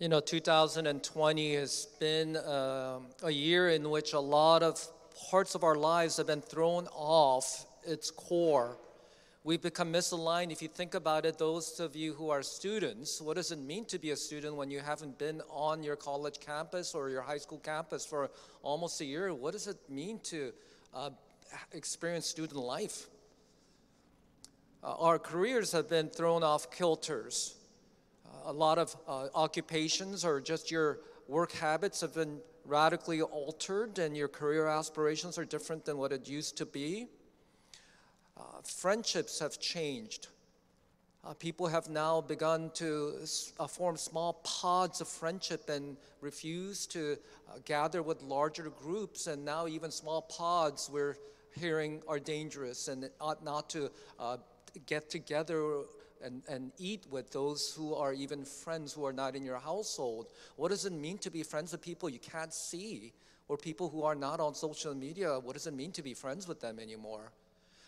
You know, 2020 has been um, a year in which a lot of parts of our lives have been thrown off its core. We've become misaligned. If you think about it, those of you who are students, what does it mean to be a student when you haven't been on your college campus or your high school campus for almost a year? What does it mean to uh, experience student life? Uh, our careers have been thrown off kilters a lot of uh, occupations or just your work habits have been radically altered and your career aspirations are different than what it used to be. Uh, friendships have changed. Uh, people have now begun to uh, form small pods of friendship and refuse to uh, gather with larger groups. And now, even small pods we're hearing are dangerous and ought not to uh, get together and, and eat with those who are even friends who are not in your household? What does it mean to be friends with people you can't see or people who are not on social media? What does it mean to be friends with them anymore?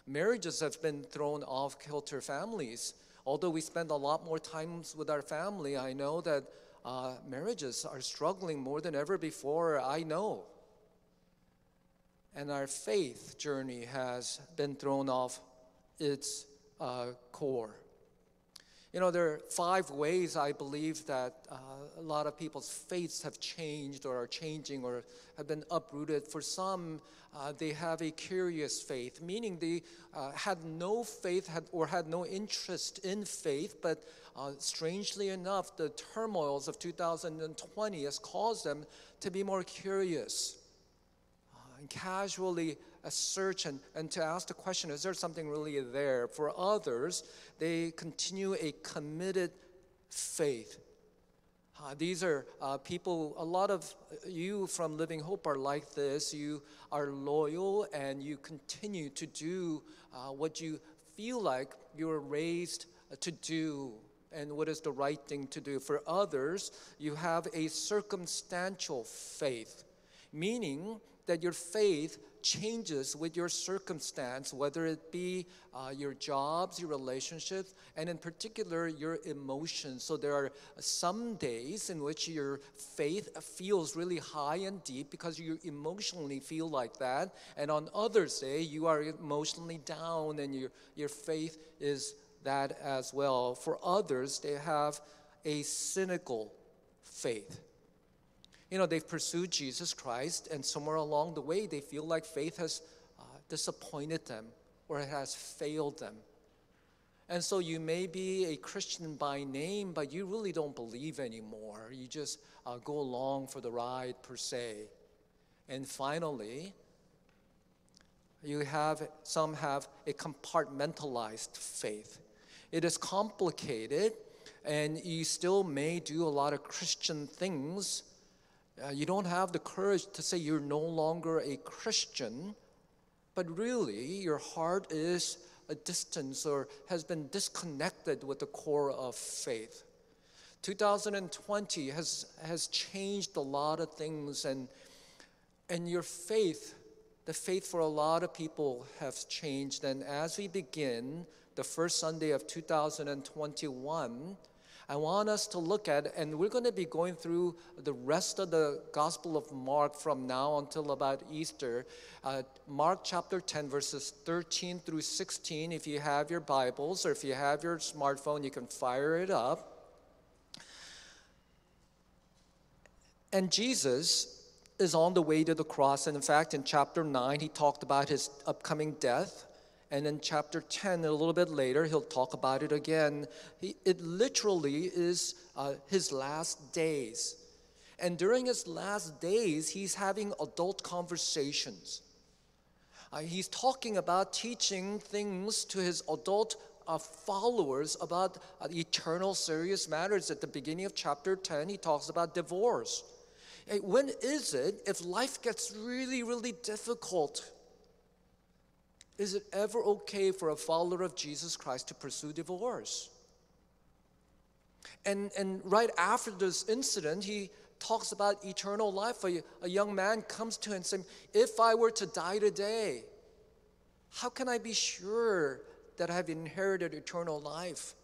Marriages have been thrown off kilter families. Although we spend a lot more times with our family, I know that uh, marriages are struggling more than ever before. I know. And our faith journey has been thrown off its uh, core. You know, there are five ways I believe that uh, a lot of people's faiths have changed or are changing or have been uprooted. For some, uh, they have a curious faith, meaning they uh, had no faith had, or had no interest in faith, but uh, strangely enough, the turmoils of 2020 has caused them to be more curious uh, and casually a search and, and to ask the question is there something really there? For others, they continue a committed faith. Uh, these are uh, people, a lot of you from Living Hope are like this. You are loyal and you continue to do uh, what you feel like you were raised to do and what is the right thing to do. For others, you have a circumstantial faith, meaning that your faith changes with your circumstance, whether it be uh, your jobs, your relationships, and in particular, your emotions. So there are some days in which your faith feels really high and deep because you emotionally feel like that. And on others day, you are emotionally down and your, your faith is that as well. For others, they have a cynical faith you know, they've pursued Jesus Christ, and somewhere along the way, they feel like faith has uh, disappointed them or it has failed them. And so you may be a Christian by name, but you really don't believe anymore. You just uh, go along for the ride, per se. And finally, you have some have a compartmentalized faith. It is complicated, and you still may do a lot of Christian things, uh, you don't have the courage to say you're no longer a Christian, but really your heart is a distance or has been disconnected with the core of faith. 2020 has, has changed a lot of things, and, and your faith, the faith for a lot of people, has changed. And as we begin the first Sunday of 2021, I want us to look at, and we're going to be going through the rest of the Gospel of Mark from now until about Easter. Uh, Mark chapter 10, verses 13 through 16. If you have your Bibles or if you have your smartphone, you can fire it up. And Jesus is on the way to the cross. And in fact, in chapter 9, he talked about his upcoming death. And in chapter 10, a little bit later, he'll talk about it again. He, it literally is uh, his last days. And during his last days, he's having adult conversations. Uh, he's talking about teaching things to his adult uh, followers about uh, eternal serious matters. At the beginning of chapter 10, he talks about divorce. Hey, when is it, if life gets really, really difficult, is it ever okay for a follower of Jesus Christ to pursue divorce? And, and right after this incident, he talks about eternal life. A, a young man comes to him and says, If I were to die today, how can I be sure that I have inherited eternal life?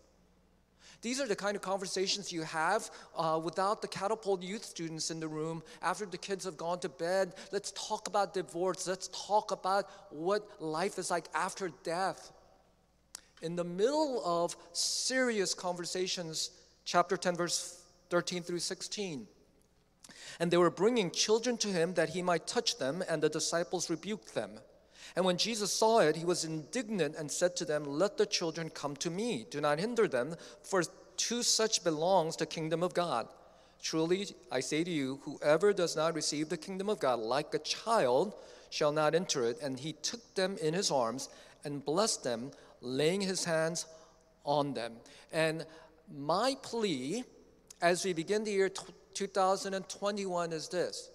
These are the kind of conversations you have uh, without the catapult youth students in the room after the kids have gone to bed. Let's talk about divorce. Let's talk about what life is like after death. In the middle of serious conversations, chapter 10, verse 13 through 16. And they were bringing children to him that he might touch them, and the disciples rebuked them. And when Jesus saw it, he was indignant and said to them, Let the children come to me. Do not hinder them, for to such belongs the kingdom of God. Truly, I say to you, whoever does not receive the kingdom of God like a child shall not enter it. And he took them in his arms and blessed them, laying his hands on them. And my plea as we begin the year 2021 is this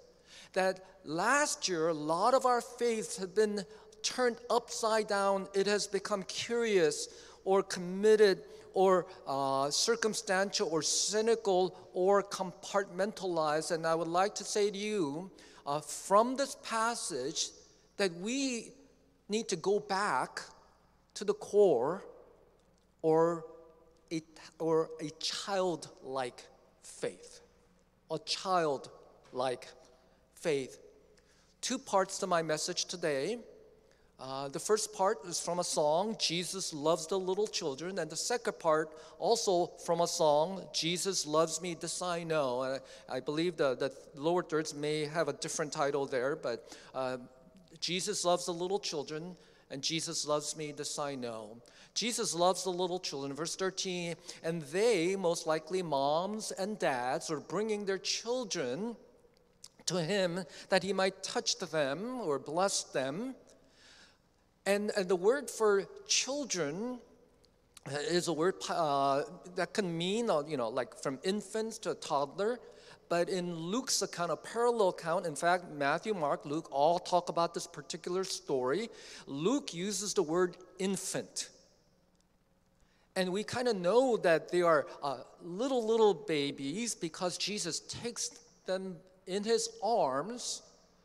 that last year, a lot of our faiths have been turned upside down. It has become curious or committed or uh, circumstantial or cynical or compartmentalized. And I would like to say to you uh, from this passage that we need to go back to the core or a, or a childlike faith. A childlike faith. Two parts to my message today. Uh, the first part is from a song, Jesus Loves the Little Children. And the second part, also from a song, Jesus Loves Me, This I Know. I believe the, the lower thirds may have a different title there, but uh, Jesus Loves the Little Children, and Jesus Loves Me, This I Know. Jesus loves the little children. Verse 13, and they, most likely moms and dads, are bringing their children to him that he might touch them or bless them. And, and the word for children is a word uh, that can mean, uh, you know, like from infants to a toddler. But in Luke's account, a parallel account, in fact, Matthew, Mark, Luke all talk about this particular story. Luke uses the word infant. And we kind of know that they are uh, little, little babies because Jesus takes them in his arms,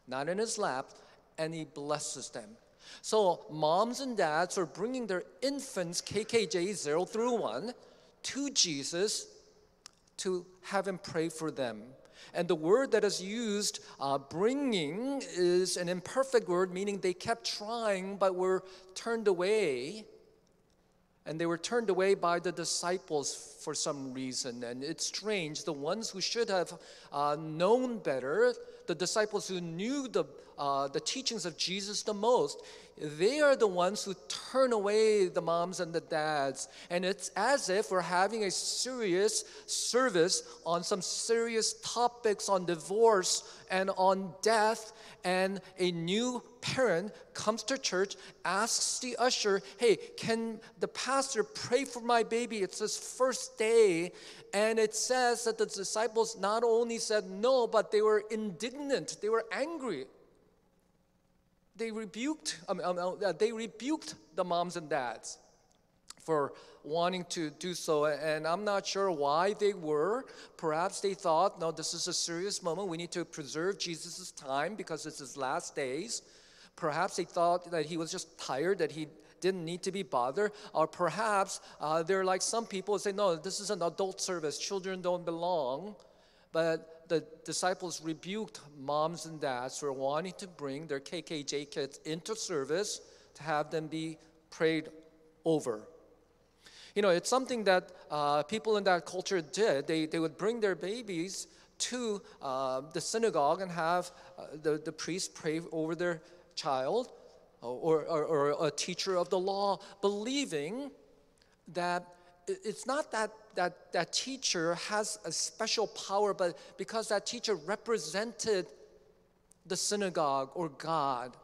not in his lap, and he blesses them. So moms and dads are bringing their infants, KKJ 0 through 1, to Jesus to have him pray for them. And the word that is used, uh, bringing, is an imperfect word, meaning they kept trying but were turned away and they were turned away by the disciples for some reason. And it's strange, the ones who should have uh, known better, the disciples who knew the, uh, the teachings of Jesus the most, they are the ones who turn away the moms and the dads. And it's as if we're having a serious service on some serious topics on divorce and on death. And a new parent comes to church, asks the usher, Hey, can the pastor pray for my baby? It's his first day. And it says that the disciples not only said no, but they were indignant, they were angry they rebuked, um, um, they rebuked the moms and dads for wanting to do so. And I'm not sure why they were. Perhaps they thought, no, this is a serious moment. We need to preserve Jesus' time because it's his last days. Perhaps they thought that he was just tired, that he didn't need to be bothered. Or perhaps uh, they're like some people say, no, this is an adult service. Children don't belong. But the disciples rebuked moms and dads for wanting to bring their KKJ kids into service to have them be prayed over. You know, it's something that uh, people in that culture did. They, they would bring their babies to uh, the synagogue and have uh, the, the priest pray over their child or, or, or a teacher of the law, believing that it's not that that, that teacher has a special power, but because that teacher represented the synagogue or God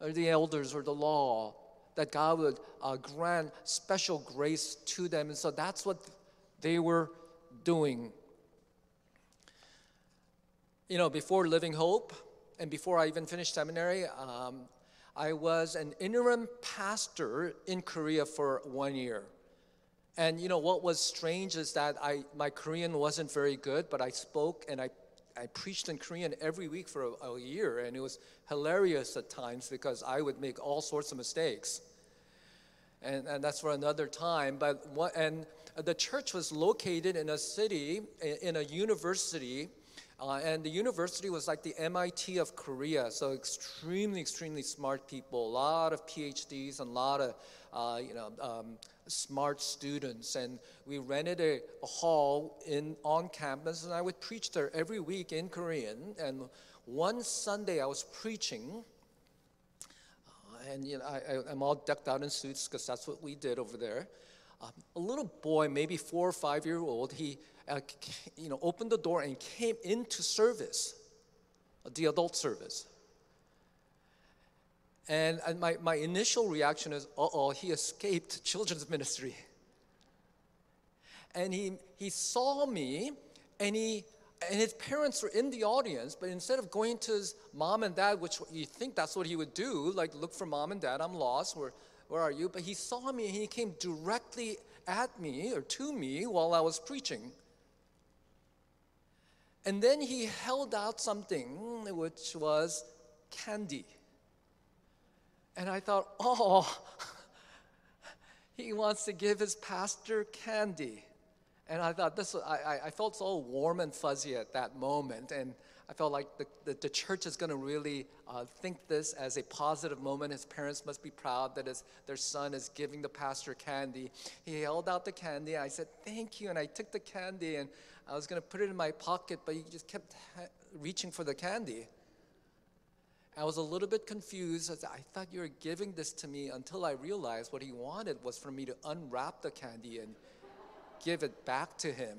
or the elders or the law, that God would uh, grant special grace to them. And so that's what they were doing. You know, before Living Hope and before I even finished seminary, um, I was an interim pastor in Korea for one year. And you know what was strange is that I my Korean wasn't very good, but I spoke and I I preached in Korean every week for a, a, year, and it was hilarious at times because I would make all sorts of mistakes. And, and that's for another time. But what, and the church was located in a city, in a university, uh, and the university was like the MIT of Korea, so extremely, extremely smart people, a lot of PhDs and a lot of, uh, you know, um, smart students. And we rented a, a, hall in on campus, and I would preach there every week in Korean. And one Sunday I was preaching, uh, and you know, I, am all decked out in suits because that's what we did over there. Um, a little boy, maybe four or five year old, he uh, you know, opened the door and came into service, the adult service. And, and my, my initial reaction is, uh oh, he escaped children's ministry. And he, he saw me, and, he, and his parents were in the audience, but instead of going to his mom and dad, which you think that's what he would do, like look for mom and dad, I'm lost, where, where are you? But he saw me and he came directly at me or to me while I was preaching. And then he held out something which was candy. And I thought, oh, he wants to give his pastor candy. And I thought this, I, I felt so warm and fuzzy at that moment. And I felt like the, the, the church is going to really uh, think this as a positive moment. His parents must be proud that his, their son is giving the pastor candy. He held out the candy. I said, Thank you. And I took the candy and I was going to put it in my pocket, but he just kept ha- reaching for the candy. I was a little bit confused. I thought you were giving this to me until I realized what he wanted was for me to unwrap the candy and give it back to him.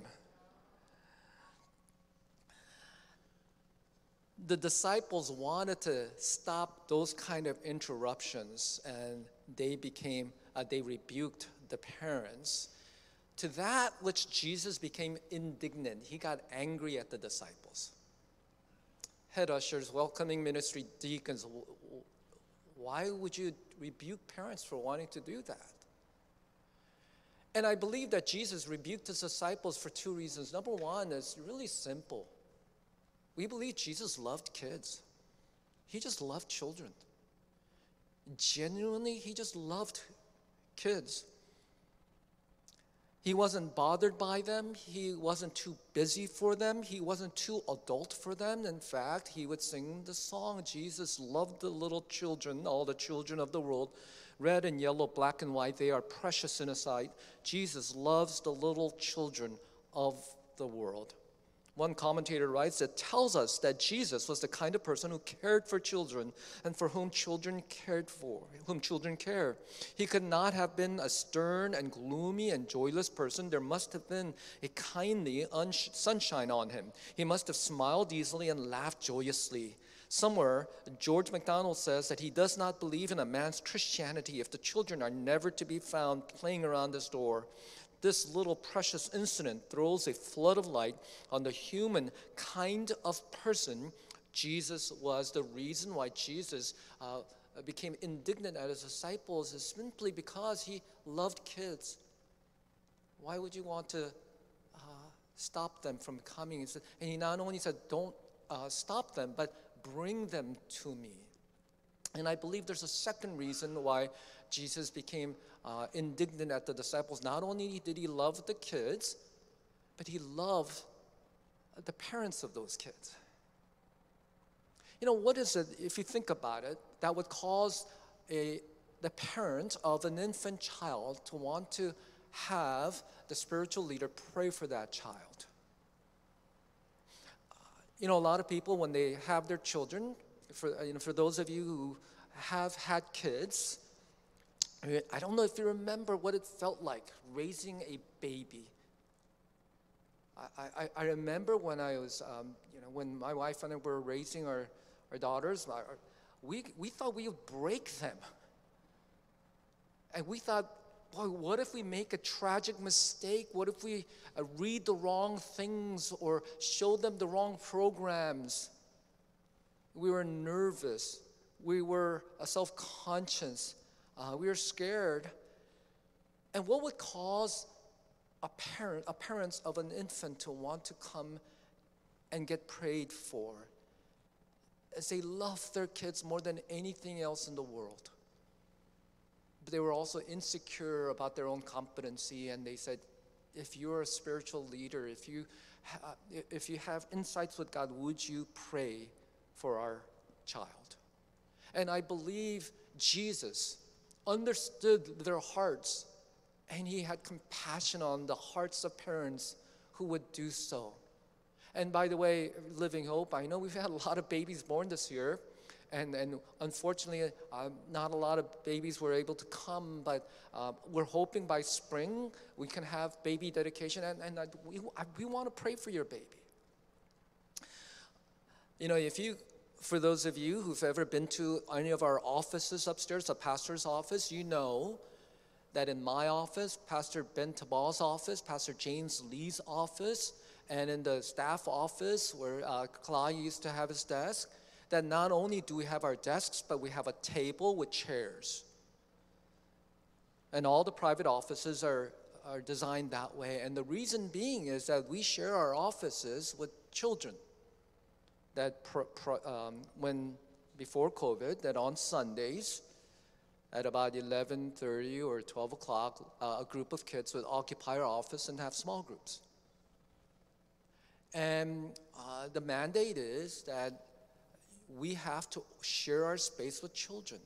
The disciples wanted to stop those kind of interruptions, and they became, uh, they rebuked the parents to that which Jesus became indignant. He got angry at the disciples. Head ushers, welcoming ministry deacons, why would you rebuke parents for wanting to do that? And I believe that Jesus rebuked his disciples for two reasons. Number one is really simple. We believe Jesus loved kids, he just loved children. Genuinely, he just loved kids. He wasn't bothered by them. He wasn't too busy for them. He wasn't too adult for them. In fact, he would sing the song Jesus loved the little children, all the children of the world. Red and yellow, black and white, they are precious in his sight. Jesus loves the little children of the world. One commentator writes, that tells us that Jesus was the kind of person who cared for children and for whom children cared for, whom children care. He could not have been a stern and gloomy and joyless person. There must have been a kindly sunshine on him. He must have smiled easily and laughed joyously. Somewhere, George MacDonald says that he does not believe in a man's Christianity if the children are never to be found playing around his door this little precious incident throws a flood of light on the human kind of person Jesus was. The reason why Jesus uh, became indignant at his disciples is simply because he loved kids. Why would you want to uh, stop them from coming? And he not only said, Don't uh, stop them, but bring them to me. And I believe there's a second reason why Jesus became uh, indignant at the disciples. Not only did he love the kids, but he loved the parents of those kids. You know, what is it, if you think about it, that would cause a, the parent of an infant child to want to have the spiritual leader pray for that child? you know, a lot of people, when they have their children, for, you know, for those of you who have had kids, I don't know if you remember what it felt like raising a baby. I, I, I remember when I was, um, you know, when my wife and I were raising our, our daughters, our, we, we thought we would break them. And we thought, boy, what if we make a tragic mistake? What if we uh, read the wrong things or show them the wrong programs? We were nervous. We were self conscious. Uh, we were scared. And what would cause a parent, a parents of an infant to want to come and get prayed for? As they love their kids more than anything else in the world. But they were also insecure about their own competency, and they said, if you're a spiritual leader, if you, ha- if you have insights with God, would you pray for our child? And I believe Jesus understood their hearts and he had compassion on the hearts of parents who would do so. And by the way, Living Hope, I know we've had a lot of babies born this year. And, and unfortunately, uh, not a lot of babies were able to come, but uh, we're hoping by spring we can have baby dedication, and, and we, we want to pray for your baby. You know, if you, for those of you who've ever been to any of our offices upstairs, a pastor's office, you know that in my office, Pastor Ben Tabal's office, Pastor James Lee's office, and in the staff office where uh, Clyde used to have his desk, that not only do we have our desks, but we have a table with chairs. And all the private offices are, are designed that way. And the reason being is that we share our offices with children. That um, when before COVID, that on Sundays, at about 11:30 or 12 o'clock, uh, a group of kids would occupy our office and have small groups. And uh, the mandate is that we have to share our space with children.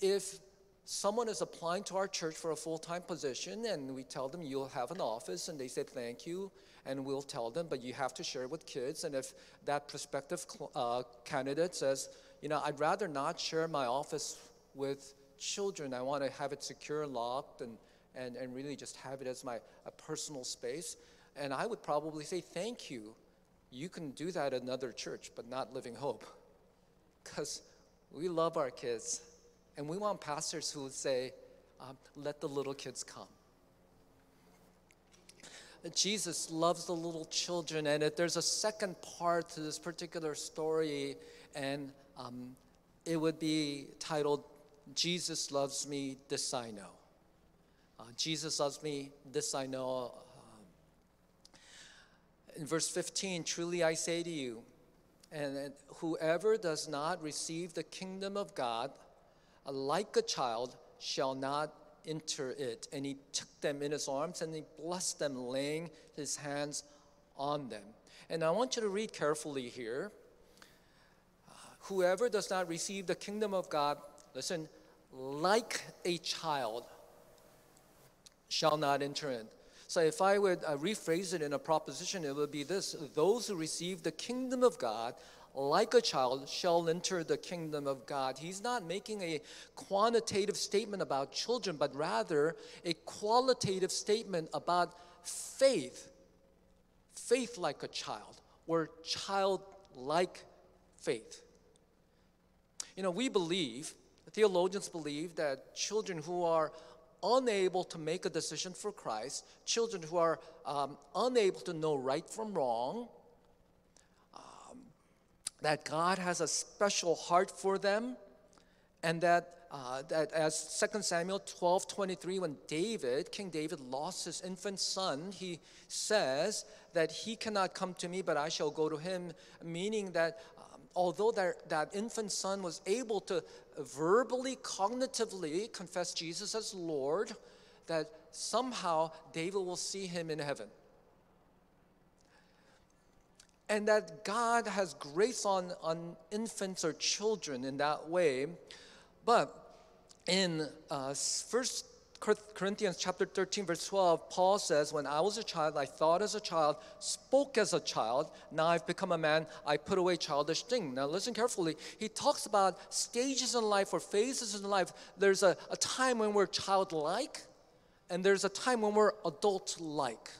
If someone is applying to our church for a full time position and we tell them you'll have an office and they say thank you, and we'll tell them, but you have to share with kids. And if that prospective uh, candidate says, you know, I'd rather not share my office with children, I want to have it secure, locked, and, and, and really just have it as my a personal space. And I would probably say, thank you you can do that at another church, but not Living Hope. Because we love our kids, and we want pastors who would say, um, let the little kids come. Jesus loves the little children, and if there's a second part to this particular story, and um, it would be titled, Jesus Loves Me, This I Know. Uh, Jesus loves me, this I know in verse 15, truly I say to you, and whoever does not receive the kingdom of God like a child shall not enter it. And he took them in his arms and he blessed them, laying his hands on them. And I want you to read carefully here. Whoever does not receive the kingdom of God, listen, like a child shall not enter it. So if I would uh, rephrase it in a proposition, it would be this those who receive the kingdom of God like a child shall enter the kingdom of God. He's not making a quantitative statement about children, but rather a qualitative statement about faith. Faith like a child, or childlike faith. You know, we believe, theologians believe that children who are unable to make a decision for Christ, children who are um, unable to know right from wrong, that God has a special heart for them, and that, uh, that as 2 Samuel 12 23, when David, King David, lost his infant son, he says that he cannot come to me, but I shall go to him, meaning that although that, that infant son was able to verbally, cognitively confess Jesus as Lord, that somehow David will see him in heaven. And that God has grace on, on infants or children in that way. But in uh, First Corinthians chapter 13, verse 12, Paul says, When I was a child, I thought as a child, spoke as a child. Now I've become a man, I put away childish things. Now listen carefully. He talks about stages in life or phases in life. There's a, a time when we're childlike, and there's a time when we're adult like.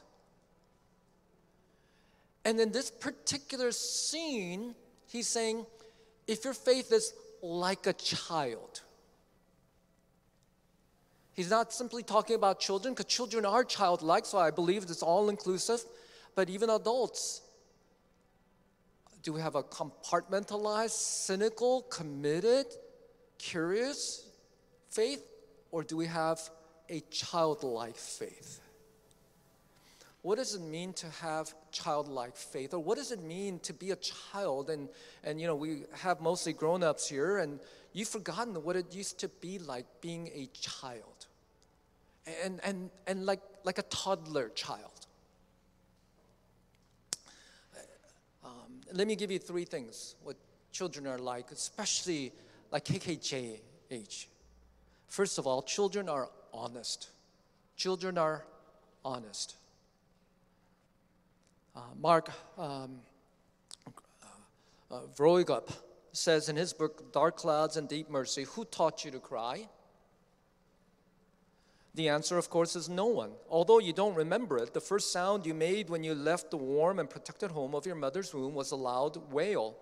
And in this particular scene, he's saying, if your faith is like a child, He's not simply talking about children, because children are childlike, so I believe it's all inclusive, but even adults. Do we have a compartmentalized, cynical, committed, curious faith, or do we have a childlike faith? What does it mean to have childlike faith? Or what does it mean to be a child? And, and you know, we have mostly grown ups here, and you've forgotten what it used to be like being a child. And, and, and like like a toddler child. Um, let me give you three things what children are like, especially like KKJ age. First of all, children are honest. Children are honest. Uh, Mark um, uh, says in his book, Dark Clouds and Deep Mercy, Who taught you to cry? The answer, of course, is no one. Although you don't remember it, the first sound you made when you left the warm and protected home of your mother's womb was a loud wail,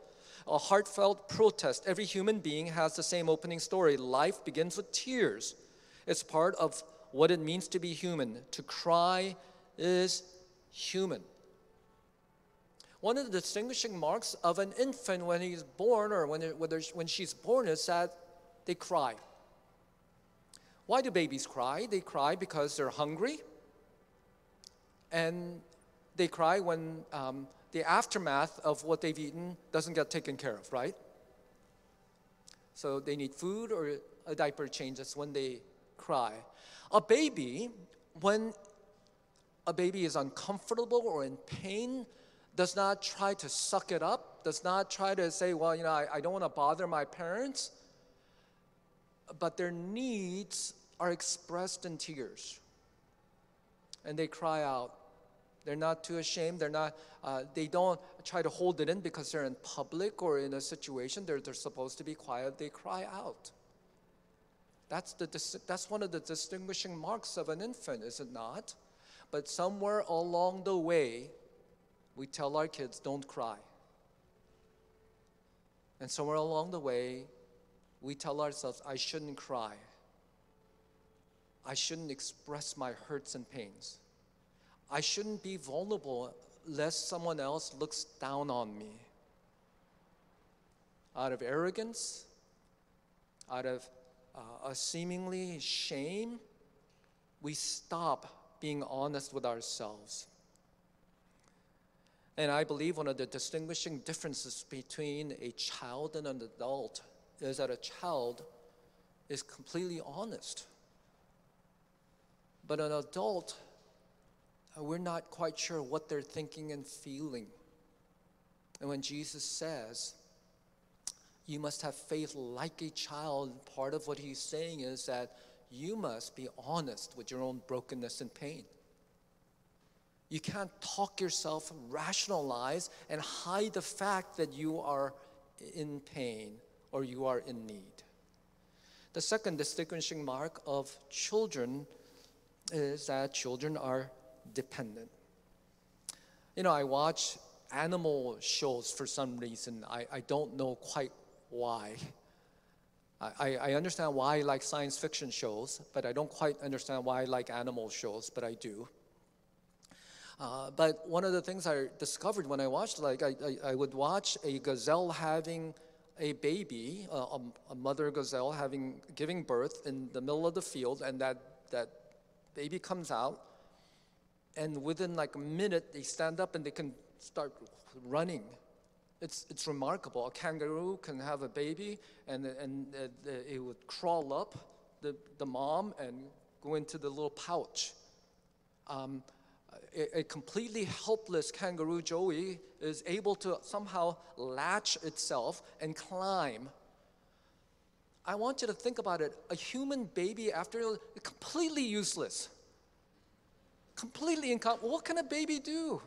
a heartfelt protest. Every human being has the same opening story. Life begins with tears. It's part of what it means to be human. To cry is human. One of the distinguishing marks of an infant when he's born or when, it, when she's born is that they cry. Why do babies cry? They cry because they're hungry, and they cry when um, the aftermath of what they've eaten doesn't get taken care of, right? So they need food or a diaper change. That's when they cry. A baby, when a baby is uncomfortable or in pain, does not try to suck it up, does not try to say, well, you know, I, I don't want to bother my parents but their needs are expressed in tears. And they cry out. They're not too ashamed. They're not, uh, they don't try to hold it in because they're in public or in a situation they're, they're supposed to be quiet. They cry out. That's, the, that's one of the distinguishing marks of an infant, is it not? But somewhere along the way, we tell our kids, don't cry. And somewhere along the way, we tell ourselves, I shouldn't cry. I shouldn't express my hurts and pains. I shouldn't be vulnerable lest someone else looks down on me. Out of arrogance, out of uh, a seemingly shame, we stop being honest with ourselves. And I believe one of the distinguishing differences between a child and an adult is that a child is completely honest. But an adult, uh, we're not quite sure what they're thinking and feeling. And when Jesus says, you must have faith like a child, part of what he's saying is that you must be honest with your own brokenness and pain. You can't talk yourself, rationalize, and hide the fact that you are in pain or you are in need. The second distinguishing mark of children is that children are dependent. You know, I watch animal shows for some reason. I, I don't know quite why. I, I understand why I like science fiction shows, but I don't quite understand why I like animal shows, but I do. Uh, but one of the things I discovered when I watched, like, I, I, I would watch a gazelle having a baby, a, a, mother gazelle having giving birth in the middle of the field, and that that baby comes out, and within like a minute they stand up and they can start running. It's it's remarkable. A kangaroo can have a baby, and and uh, it would crawl up the the mom and go into the little pouch. Um, a, a completely helpless kangaroo Joey is able to somehow latch itself and climb. I want you to think about it. A human baby, after completely useless, completely incompetent. What can a baby do?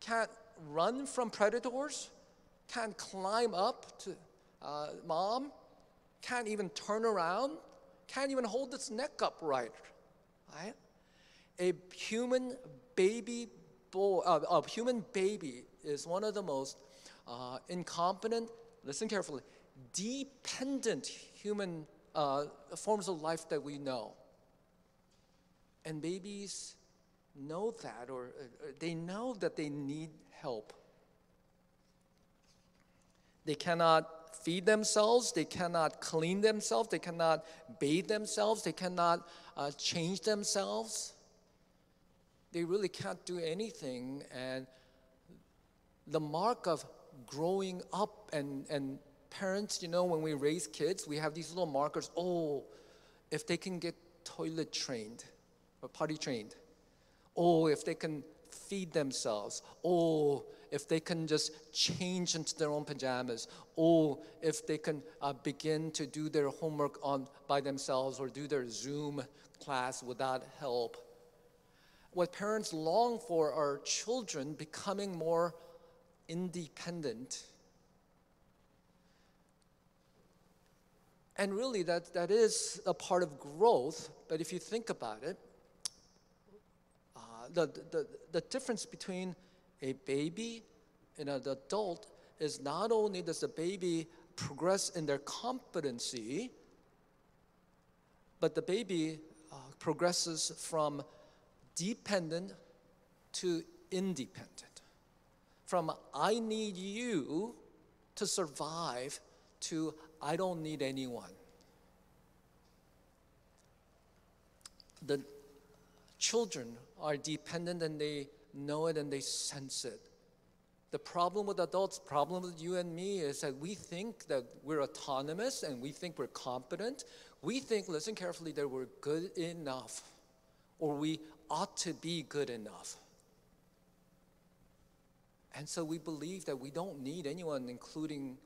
Can't run from predators, can't climb up to uh, mom, can't even turn around, can't even hold its neck upright, right? A human baby boy, uh, a human baby is one of the most uh, incompetent, listen carefully, dependent human uh, forms of life that we know. And babies know that, or uh, they know that they need help. They cannot feed themselves, they cannot clean themselves, they cannot bathe themselves, they cannot uh, change themselves they really can't do anything. And the mark of growing up and, and parents, you know, when we raise kids, we have these little markers. Oh, if they can get toilet trained, or potty trained. Oh, if they can feed themselves. Oh, if they can just change into their own pajamas. Oh, if they can uh, begin to do their homework on by themselves or do their Zoom class without help. What parents long for are children becoming more independent. And really, that, that is a part of growth, but if you think about it, uh, the, the, the difference between a baby and an adult is not only does the baby progress in their competency, but the baby uh, progresses from dependent to independent. From I need you to survive to I don't need anyone. The children are dependent and they know it and they sense it. The problem with adults, problem with you and me is that we think that we're autonomous and we think we're competent. We think, listen carefully, that we're good enough or we ought to be good enough. And so we believe that we don't need anyone, including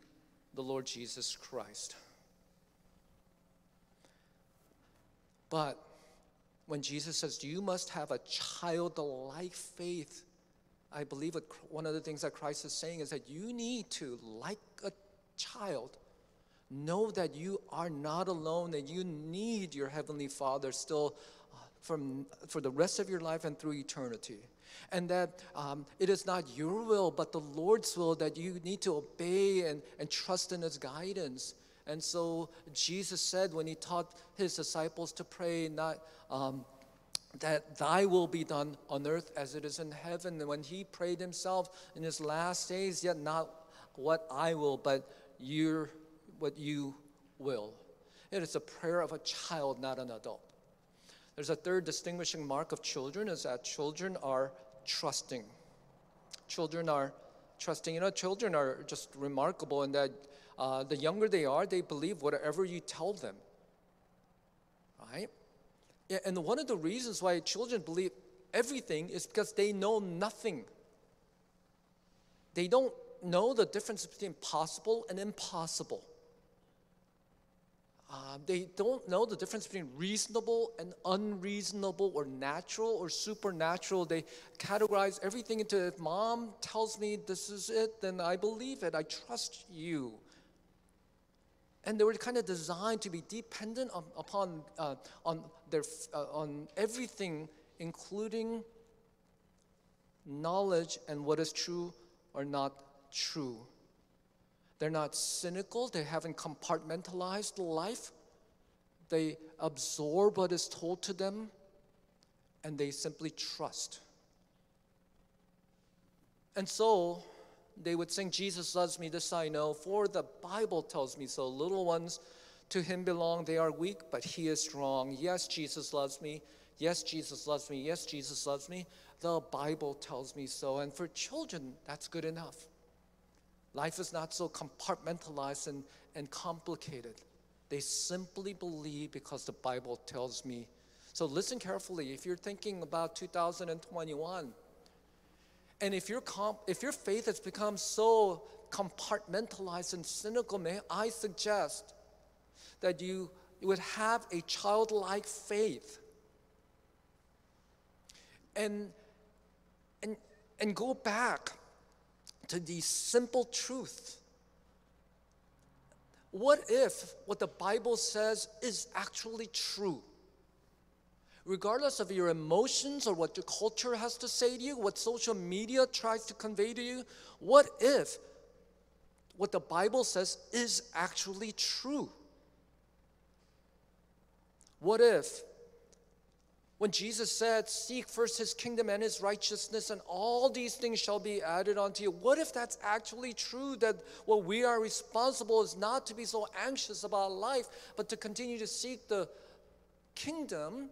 the Lord Jesus Christ. But when Jesus says, You must have a childlike faith, I believe one of the things that Christ is saying is that you need to, like a child, know that you are not alone, that you need your Heavenly Father still from, for the rest of your life and through eternity and that um, it is not your will, but the Lord's will that you need to obey and, and trust in His guidance. And so Jesus said when He taught His disciples to pray, not um, that Thy will be done on earth as it is in heaven. And when He prayed Himself in His last days, yet not what I will, but your what you will. It is a prayer of a child, not an adult. There's a third distinguishing mark of children is that children are trusting. Children are trusting. You know, children are just remarkable in that uh, the younger they are, they believe whatever you tell them. Right? And one of the reasons why children believe everything is because they know nothing. They don't know the difference between possible and impossible. Uh, they don't know the difference between reasonable and unreasonable or natural or supernatural. They categorize everything into if mom tells me this is it, then I believe it. I trust you. And they were kind of designed to be dependent on, upon uh, on their uh, on everything, including knowledge and what is true or not true. They're not cynical, they haven't compartmentalized life. They absorb what is told to them and they simply trust. And so they would sing, Jesus loves me, this I know, for the Bible tells me so. Little ones to him belong, they are weak, but he is strong. Yes, Jesus loves me. Yes, Jesus loves me. Yes, Jesus loves me. The Bible tells me so. And for children, that's good enough. Life is not so compartmentalized and, and complicated. They simply believe because the Bible tells me. So listen carefully. If you're thinking about 2021, and if your, comp, if your faith has become so compartmentalized and cynical, may I suggest that you, you would have a childlike faith and, and, and go back to these simple truths. What if what the Bible says is actually true? Regardless of your emotions or what your culture has to say to you, what social media tries to convey to you, what if what the Bible says is actually true? What if when Jesus said, Seek first his kingdom and his righteousness, and all these things shall be added unto you. What if that's actually true? That what we are responsible is not to be so anxious about life, but to continue to seek the kingdom,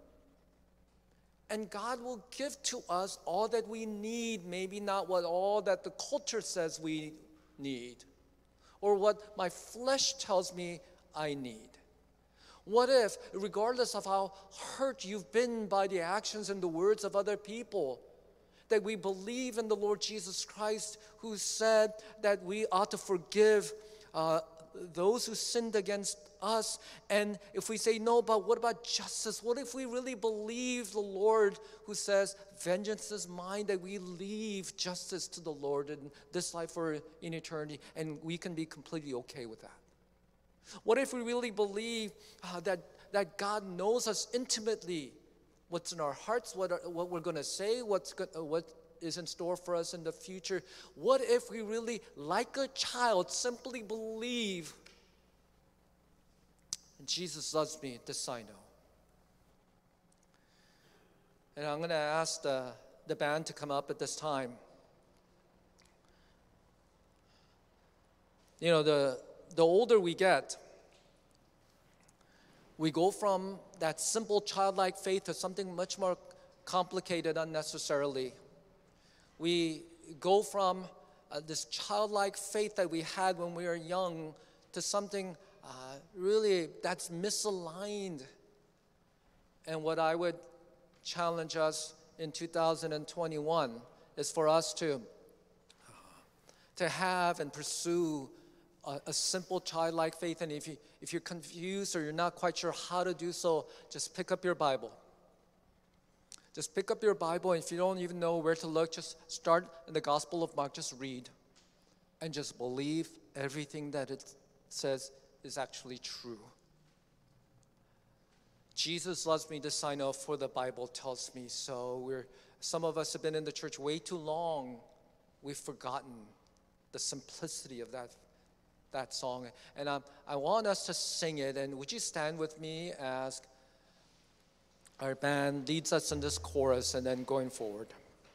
and God will give to us all that we need, maybe not what all that the culture says we need, or what my flesh tells me I need. What if, regardless of how hurt you've been by the actions and the words of other people, that we believe in the Lord Jesus Christ, who said that we ought to forgive uh, those who sinned against us. And if we say no, but what about justice? What if we really believe the Lord who says, Vengeance is mine, that we leave justice to the Lord in this life or in eternity, and we can be completely okay with that? What if we really believe uh, that, that God knows us intimately? What's in our hearts, what, are, what we're going to say, what's go, uh, what is in store for us in the future? What if we really, like a child, simply believe Jesus loves me, this I know. And I'm going to ask the, the band to come up at this time. You know, the, the older we get, we go from that simple childlike faith to something much more complicated unnecessarily. We go from uh, this childlike faith that we had when we were young to something uh, really that's misaligned. And what I would challenge us in 2021 is for us to, to have and pursue a, a, simple childlike faith. And if, you, if you're confused or you're not quite sure how to do so, just pick up your Bible. Just pick up your Bible, and if you don't even know where to look, just start in the Gospel of Mark, just read and just believe everything that it says is actually true. Jesus loves me, this I know, for the Bible tells me so. We're, some of us have been in the church way too long. We've forgotten the simplicity of that, that song. And um, I want us to sing it. And would you stand with me as our band leads us in this chorus and then going forward?